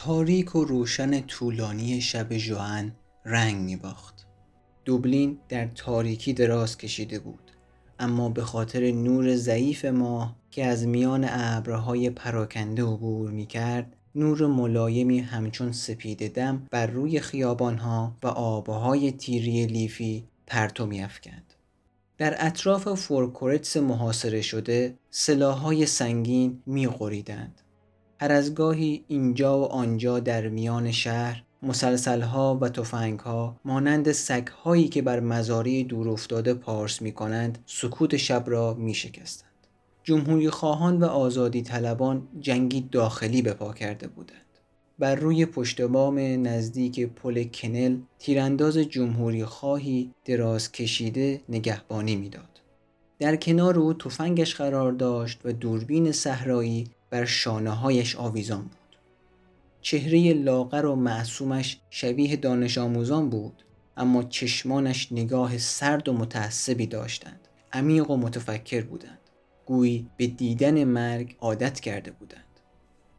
تاریک و روشن طولانی شب جوان رنگ می باخت. دوبلین در تاریکی دراز کشیده بود اما به خاطر نور ضعیف ماه که از میان ابرهای پراکنده عبور می کرد نور ملایمی همچون سپید دم بر روی خیابانها و آبهای تیری لیفی پرتو می افکند. در اطراف فورکورتس محاصره شده سلاحهای سنگین می غریدند. هر از گاهی اینجا و آنجا در میان شهر مسلسلها و تفنگها مانند سگهایی که بر مزاری دور افتاده پارس می کنند سکوت شب را می شکستند. جمهوری خواهان و آزادی طلبان جنگی داخلی به پا کرده بودند. بر روی پشت بام نزدیک پل کنل تیرانداز جمهوری خواهی دراز کشیده نگهبانی می‌داد. در کنار او تفنگش قرار داشت و دوربین صحرایی بر شانه هایش آویزان بود. چهره لاغر و معصومش شبیه دانش آموزان بود اما چشمانش نگاه سرد و متعصبی داشتند. عمیق و متفکر بودند. گویی به دیدن مرگ عادت کرده بودند.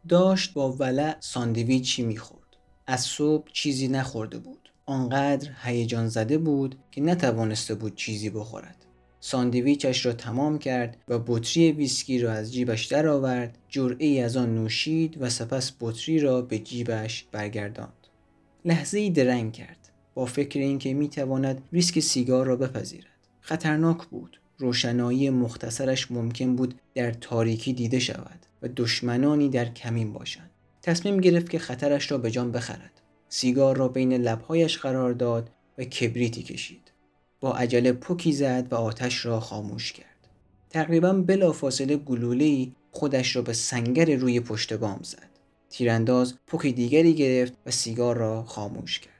داشت با ولع ساندویچی می‌خورد. از صبح چیزی نخورده بود. آنقدر هیجان زده بود که نتوانسته بود چیزی بخورد. ساندویچش را تمام کرد و بطری ویسکی را از جیبش درآورد جرعه از آن نوشید و سپس بطری را به جیبش برگرداند. لحظه ای درنگ کرد با فکر اینکه می‌تواند ریسک سیگار را بپذیرد. خطرناک بود روشنایی مختصرش ممکن بود در تاریکی دیده شود و دشمنانی در کمین باشند. تصمیم گرفت که خطرش را به جان بخرد. سیگار را بین لبهایش قرار داد و کبریتی کشید. با عجله پوکی زد و آتش را خاموش کرد. تقریبا بلافاصله گلوله‌ای خودش را به سنگر روی پشت بام زد. تیرانداز پوک دیگری گرفت و سیگار را خاموش کرد.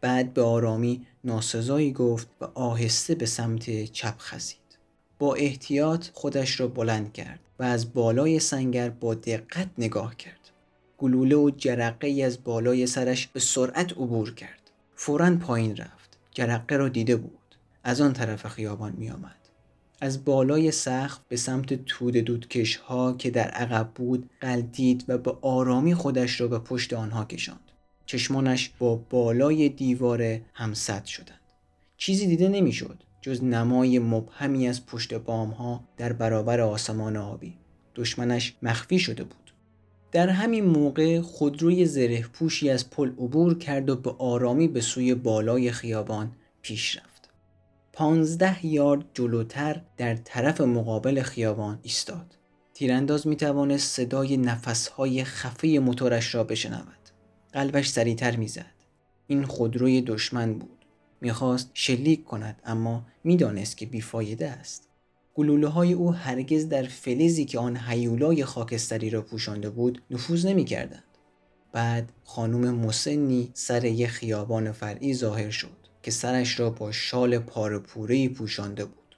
بعد به آرامی ناسزایی گفت و آهسته به سمت چپ خزید. با احتیاط خودش را بلند کرد و از بالای سنگر با دقت نگاه کرد. گلوله و جرقه ای از بالای سرش به سرعت عبور کرد. فورا پایین رفت. جرقه را دیده بود. از آن طرف خیابان می آمد. از بالای سقف به سمت تود دودکش ها که در عقب بود قلدید و به آرامی خودش را به پشت آنها کشاند. چشمانش با بالای دیوار همسد شدند. چیزی دیده نمی‌شد جز نمای مبهمی از پشت بام ها در برابر آسمان آبی. دشمنش مخفی شده بود. در همین موقع خودروی زره پوشی از پل عبور کرد و به آرامی به سوی بالای خیابان پیش رفت. پانزده یارد جلوتر در طرف مقابل خیابان ایستاد. تیرانداز می توانست صدای نفسهای خفه موتورش را بشنود. قلبش سریعتر می‌زد. این خودروی دشمن بود. می‌خواست شلیک کند اما می‌دانست که بیفایده است. گلوله های او هرگز در فلزی که آن حیولای خاکستری را پوشانده بود نفوذ نمی کردند. بعد خانم مسنی سر یک خیابان فرعی ظاهر شد. که سرش را با شال پارپورهی پوشانده بود.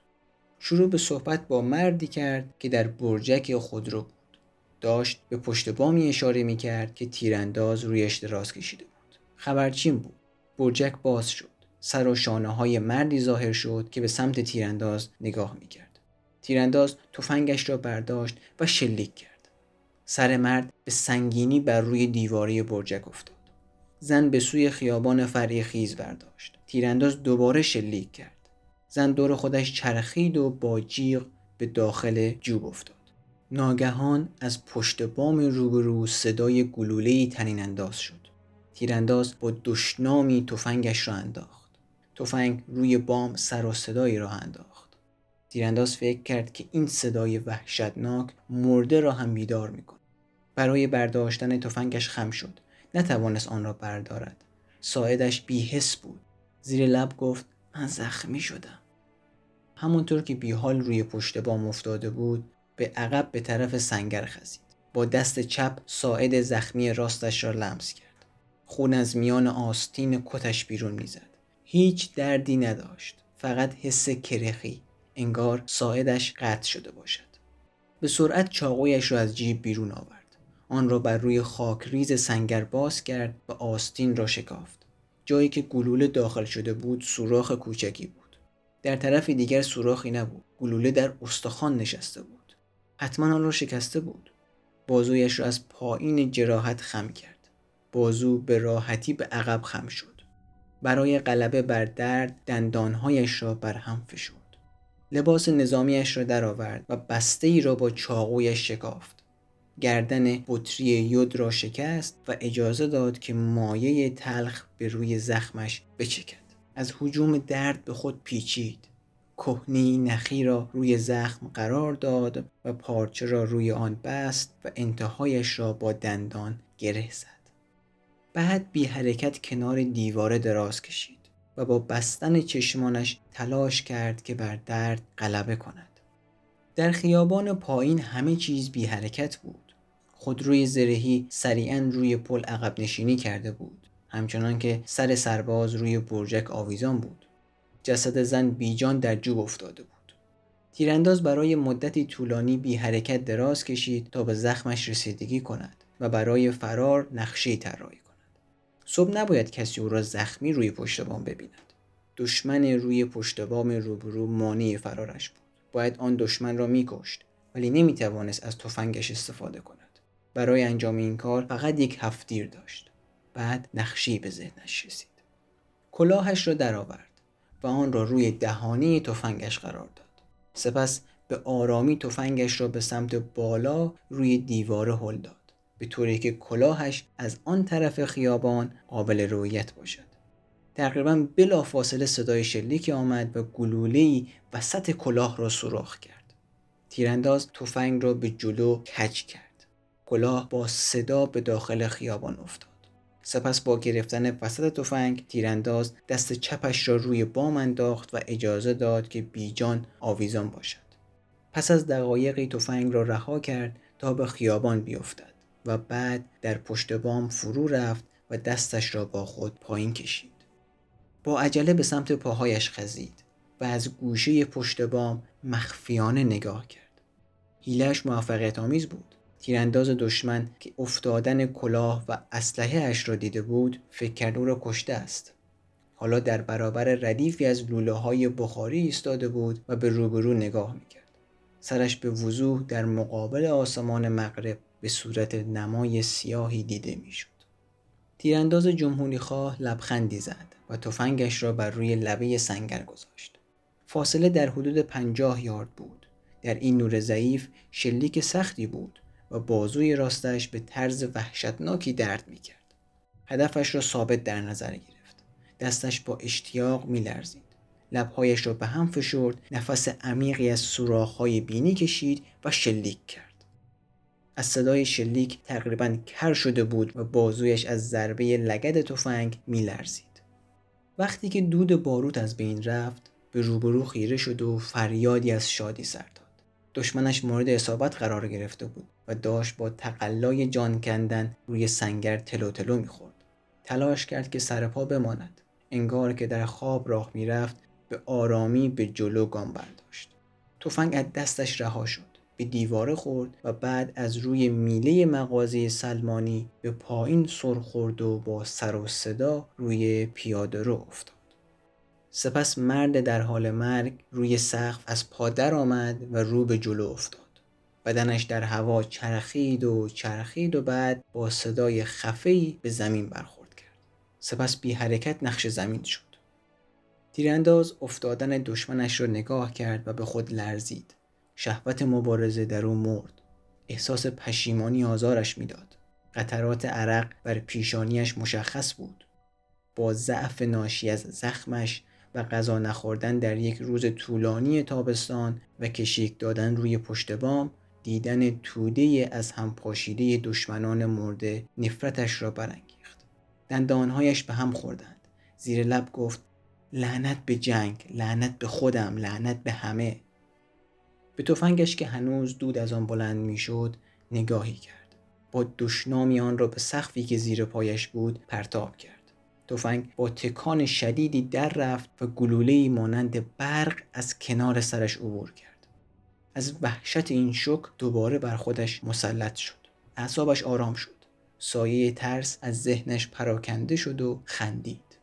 شروع به صحبت با مردی کرد که در برجک خودرو بود. داشت به پشت بامی اشاره می کرد که تیرانداز رویش دراز کشیده بود. خبرچین بود. برجک باز شد. سر و شانه های مردی ظاهر شد که به سمت تیرانداز نگاه می کرد. تیرانداز تفنگش را برداشت و شلیک کرد. سر مرد به سنگینی بر روی دیواری برجک افتاد. زن به سوی خیابان فری خیز برداشت. تیرانداز دوباره شلیک کرد. زن دور خودش چرخید و با جیغ به داخل جوب افتاد. ناگهان از پشت بام روبرو صدای گلوله‌ای تنین انداز شد. تیرانداز با دشنامی تفنگش را انداخت. تفنگ روی بام سر و صدایی را انداخت. تیرانداز فکر کرد که این صدای وحشتناک مرده را هم بیدار می‌کند. برای برداشتن تفنگش خم شد. نتوانست آن را بردارد. ساعدش بیحس بود. زیر لب گفت من زخمی شدم. همونطور که بیحال روی پشت بام افتاده بود به عقب به طرف سنگر خزید. با دست چپ ساعد زخمی راستش را لمس کرد. خون از میان آستین کتش بیرون می‌زد. هیچ دردی نداشت. فقط حس کرخی انگار ساعدش قطع شده باشد. به سرعت چاقویش را از جیب بیرون آورد. آن را بر روی خاک ریز سنگر باز کرد و آستین را شکافت. جایی که گلوله داخل شده بود سوراخ کوچکی بود. در طرف دیگر سوراخی نبود. گلوله در استخوان نشسته بود. حتما آن را شکسته بود. بازویش را از پایین جراحت خم کرد. بازو به راحتی به عقب خم شد. برای غلبه بر درد دندانهایش را بر هم فشرد. لباس نظامیش را درآورد و بسته ای را با چاقویش شکافت. گردن بطری یود را شکست و اجازه داد که مایه تلخ به روی زخمش بچکد از حجوم درد به خود پیچید کهنی نخی را روی زخم قرار داد و پارچه را روی آن بست و انتهایش را با دندان گره زد بعد بی حرکت کنار دیواره دراز کشید و با بستن چشمانش تلاش کرد که بر درد غلبه کند. در خیابان پایین همه چیز بی حرکت بود. خودروی زرهی سریعا روی پل عقب نشینی کرده بود. همچنان که سر سرباز روی برجک آویزان بود. جسد زن بیجان در جوب افتاده بود. تیرانداز برای مدتی طولانی بی حرکت دراز کشید تا به زخمش رسیدگی کند و برای فرار نقشه طراحی کند. صبح نباید کسی او را زخمی روی پشت بام ببیند دشمن روی پشت بام روبرو مانع فرارش بود باید آن دشمن را میکشت ولی نمی‌توانست از تفنگش استفاده کند برای انجام این کار فقط یک هفتیر داشت. بعد نقشی به ذهنش رسید. کلاهش را درآورد و آن را روی دهانه تفنگش قرار داد. سپس به آرامی تفنگش را به سمت بالا روی دیواره هل داد به طوری که کلاهش از آن طرف خیابان قابل رویت باشد. تقریبا بلا فاصله صدای شلیک آمد و گلوله‌ای وسط کلاه را سوراخ کرد. تیرانداز تفنگ را به جلو کج کرد. کلاه با صدا به داخل خیابان افتاد سپس با گرفتن وسط تفنگ تیرانداز دست چپش را روی بام انداخت و اجازه داد که بیجان آویزان باشد پس از دقایقی تفنگ را رها کرد تا به خیابان بیفتد و بعد در پشت بام فرو رفت و دستش را با خود پایین کشید. با عجله به سمت پاهایش خزید و از گوشه پشت بام مخفیانه نگاه کرد. هیلش موفقیت آمیز بود. تیرانداز دشمن که افتادن کلاه و اسلحه اش را دیده بود فکر کرد او را کشته است. حالا در برابر ردیفی از لوله های بخاری ایستاده بود و به روبرو نگاه می‌کرد. سرش به وضوح در مقابل آسمان مغرب به صورت نمای سیاهی دیده می‌شد. تیرانداز جمهوری خواه لبخندی زد و تفنگش را بر روی لبه سنگر گذاشت. فاصله در حدود پنجاه یارد بود. در این نور ضعیف شلیک سختی بود و بازوی راستش به طرز وحشتناکی درد می‌کرد. هدفش را ثابت در نظر گرفت. دستش با اشتیاق میلرزید. لبهایش را به هم فشرد، نفس عمیقی از سوراخ‌های بینی کشید و شلیک کرد. از صدای شلیک تقریبا کر شده بود و بازویش از ضربه لگد تفنگ میلرزید وقتی که دود باروت از بین رفت به روبرو خیره شد و فریادی از شادی سر داد دشمنش مورد اصابت قرار گرفته بود و داشت با تقلای جان کندن روی سنگر تلو تلو می‌خورد تلاش کرد که سر پا بماند انگار که در خواب راه می‌رفت به آرامی به جلو گام برداشت تفنگ از دستش رها شد به دیواره خورد و بعد از روی میله مغازه سلمانی به پایین سر خورد و با سر و صدا روی پیاده رو افتاد. سپس مرد در حال مرگ روی سقف از پادر آمد و رو به جلو افتاد. بدنش در هوا چرخید و چرخید و بعد با صدای خفهی به زمین برخورد کرد. سپس بی حرکت نقش زمین شد. تیرانداز افتادن دشمنش را نگاه کرد و به خود لرزید. شهوت مبارزه در او مرد احساس پشیمانی آزارش می‌داد قطرات عرق بر پیشانیش مشخص بود با ضعف ناشی از زخمش و غذا نخوردن در یک روز طولانی تابستان و کشیک دادن روی پشت بام دیدن توده از هم پاشیده دشمنان مرده نفرتش را برانگیخت. دندانهایش به هم خوردند. زیر لب گفت لعنت به جنگ لعنت به خودم لعنت به همه. به تفنگش که هنوز دود از آن بلند می‌شد نگاهی کرد. با دشنامی آن را به سقفی که زیر پایش بود پرتاب کرد. تفنگ با تکان شدیدی در رفت و گلولهای مانند برق از کنار سرش عبور کرد. از وحشت این شک دوباره بر خودش مسلط شد. اعصابش آرام شد. سایه ترس از ذهنش پراکنده شد و خندید.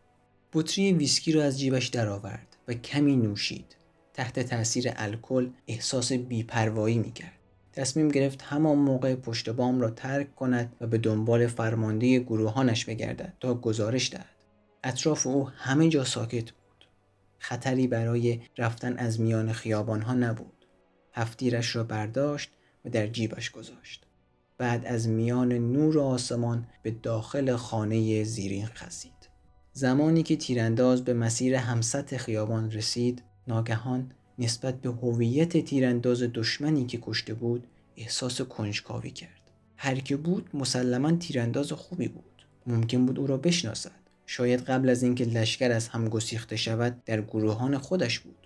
بطری ویسکی را از جیبش درآورد و کمی نوشید. تحت تاثیر الکل احساس بیپروایی می‌کرد. تصمیم گرفت همان موقع پشت بام را ترک کند و به دنبال فرمانده گروهانش بگردد تا گزارش دهد. اطراف او همه جا ساکت بود. خطری برای رفتن از میان خیابانها نبود. هفتیرش را برداشت و در جیبش گذاشت. بعد از میان نور آسمان به داخل خانه زیرین خزید زمانی که تیرانداز به مسیر همسط خیابان رسید ناگهان نسبت به هویت تیرانداز دشمنی که کشته بود احساس کنجکاوی کرد. هر که بود مسلما تیرانداز خوبی بود. ممکن بود او را بشناسد. شاید قبل از اینکه لشکر از هم گسیخته شود در گروهان خودش بود.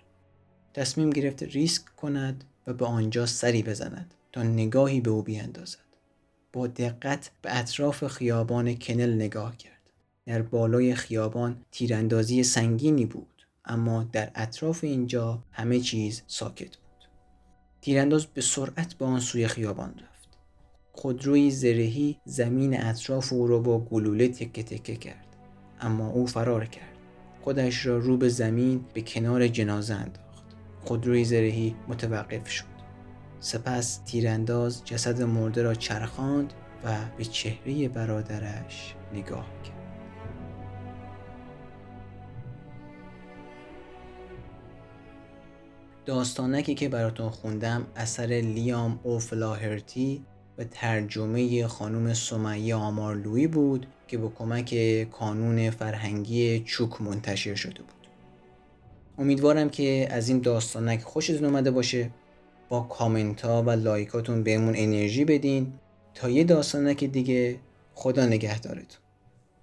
تصمیم گرفت ریسک کند و به آنجا سری بزند تا نگاهی به او بیاندازد با دقت به اطراف خیابان کنل نگاه کرد. در بالای خیابان تیراندازی سنگینی بود اما در اطراف اینجا همه چیز ساکت بود. تیرانداز به سرعت به آن سوی خیابان رفت. خودروی زرهی زمین اطراف او را با گلوله تکه تکه کرد اما او فرار کرد. خودش را رو به زمین به کنار جنازه انداخت. خودروی زرهی متوقف شد. سپس تیرانداز جسد مرده را چرخاند و به چهره برادرش نگاه کرد. داستانکی که براتون خوندم اثر لیام اوفلاهرتی و ترجمه خانم سمیه آمارلوی بود که با کمک کانون فرهنگی چوک منتشر شده بود. امیدوارم که از این داستانک خوشتون اومده باشه. با کامنت ها و لایکاتون بهمون انرژی بدین. تا یه داستانک دیگه خدا نگهدارتون.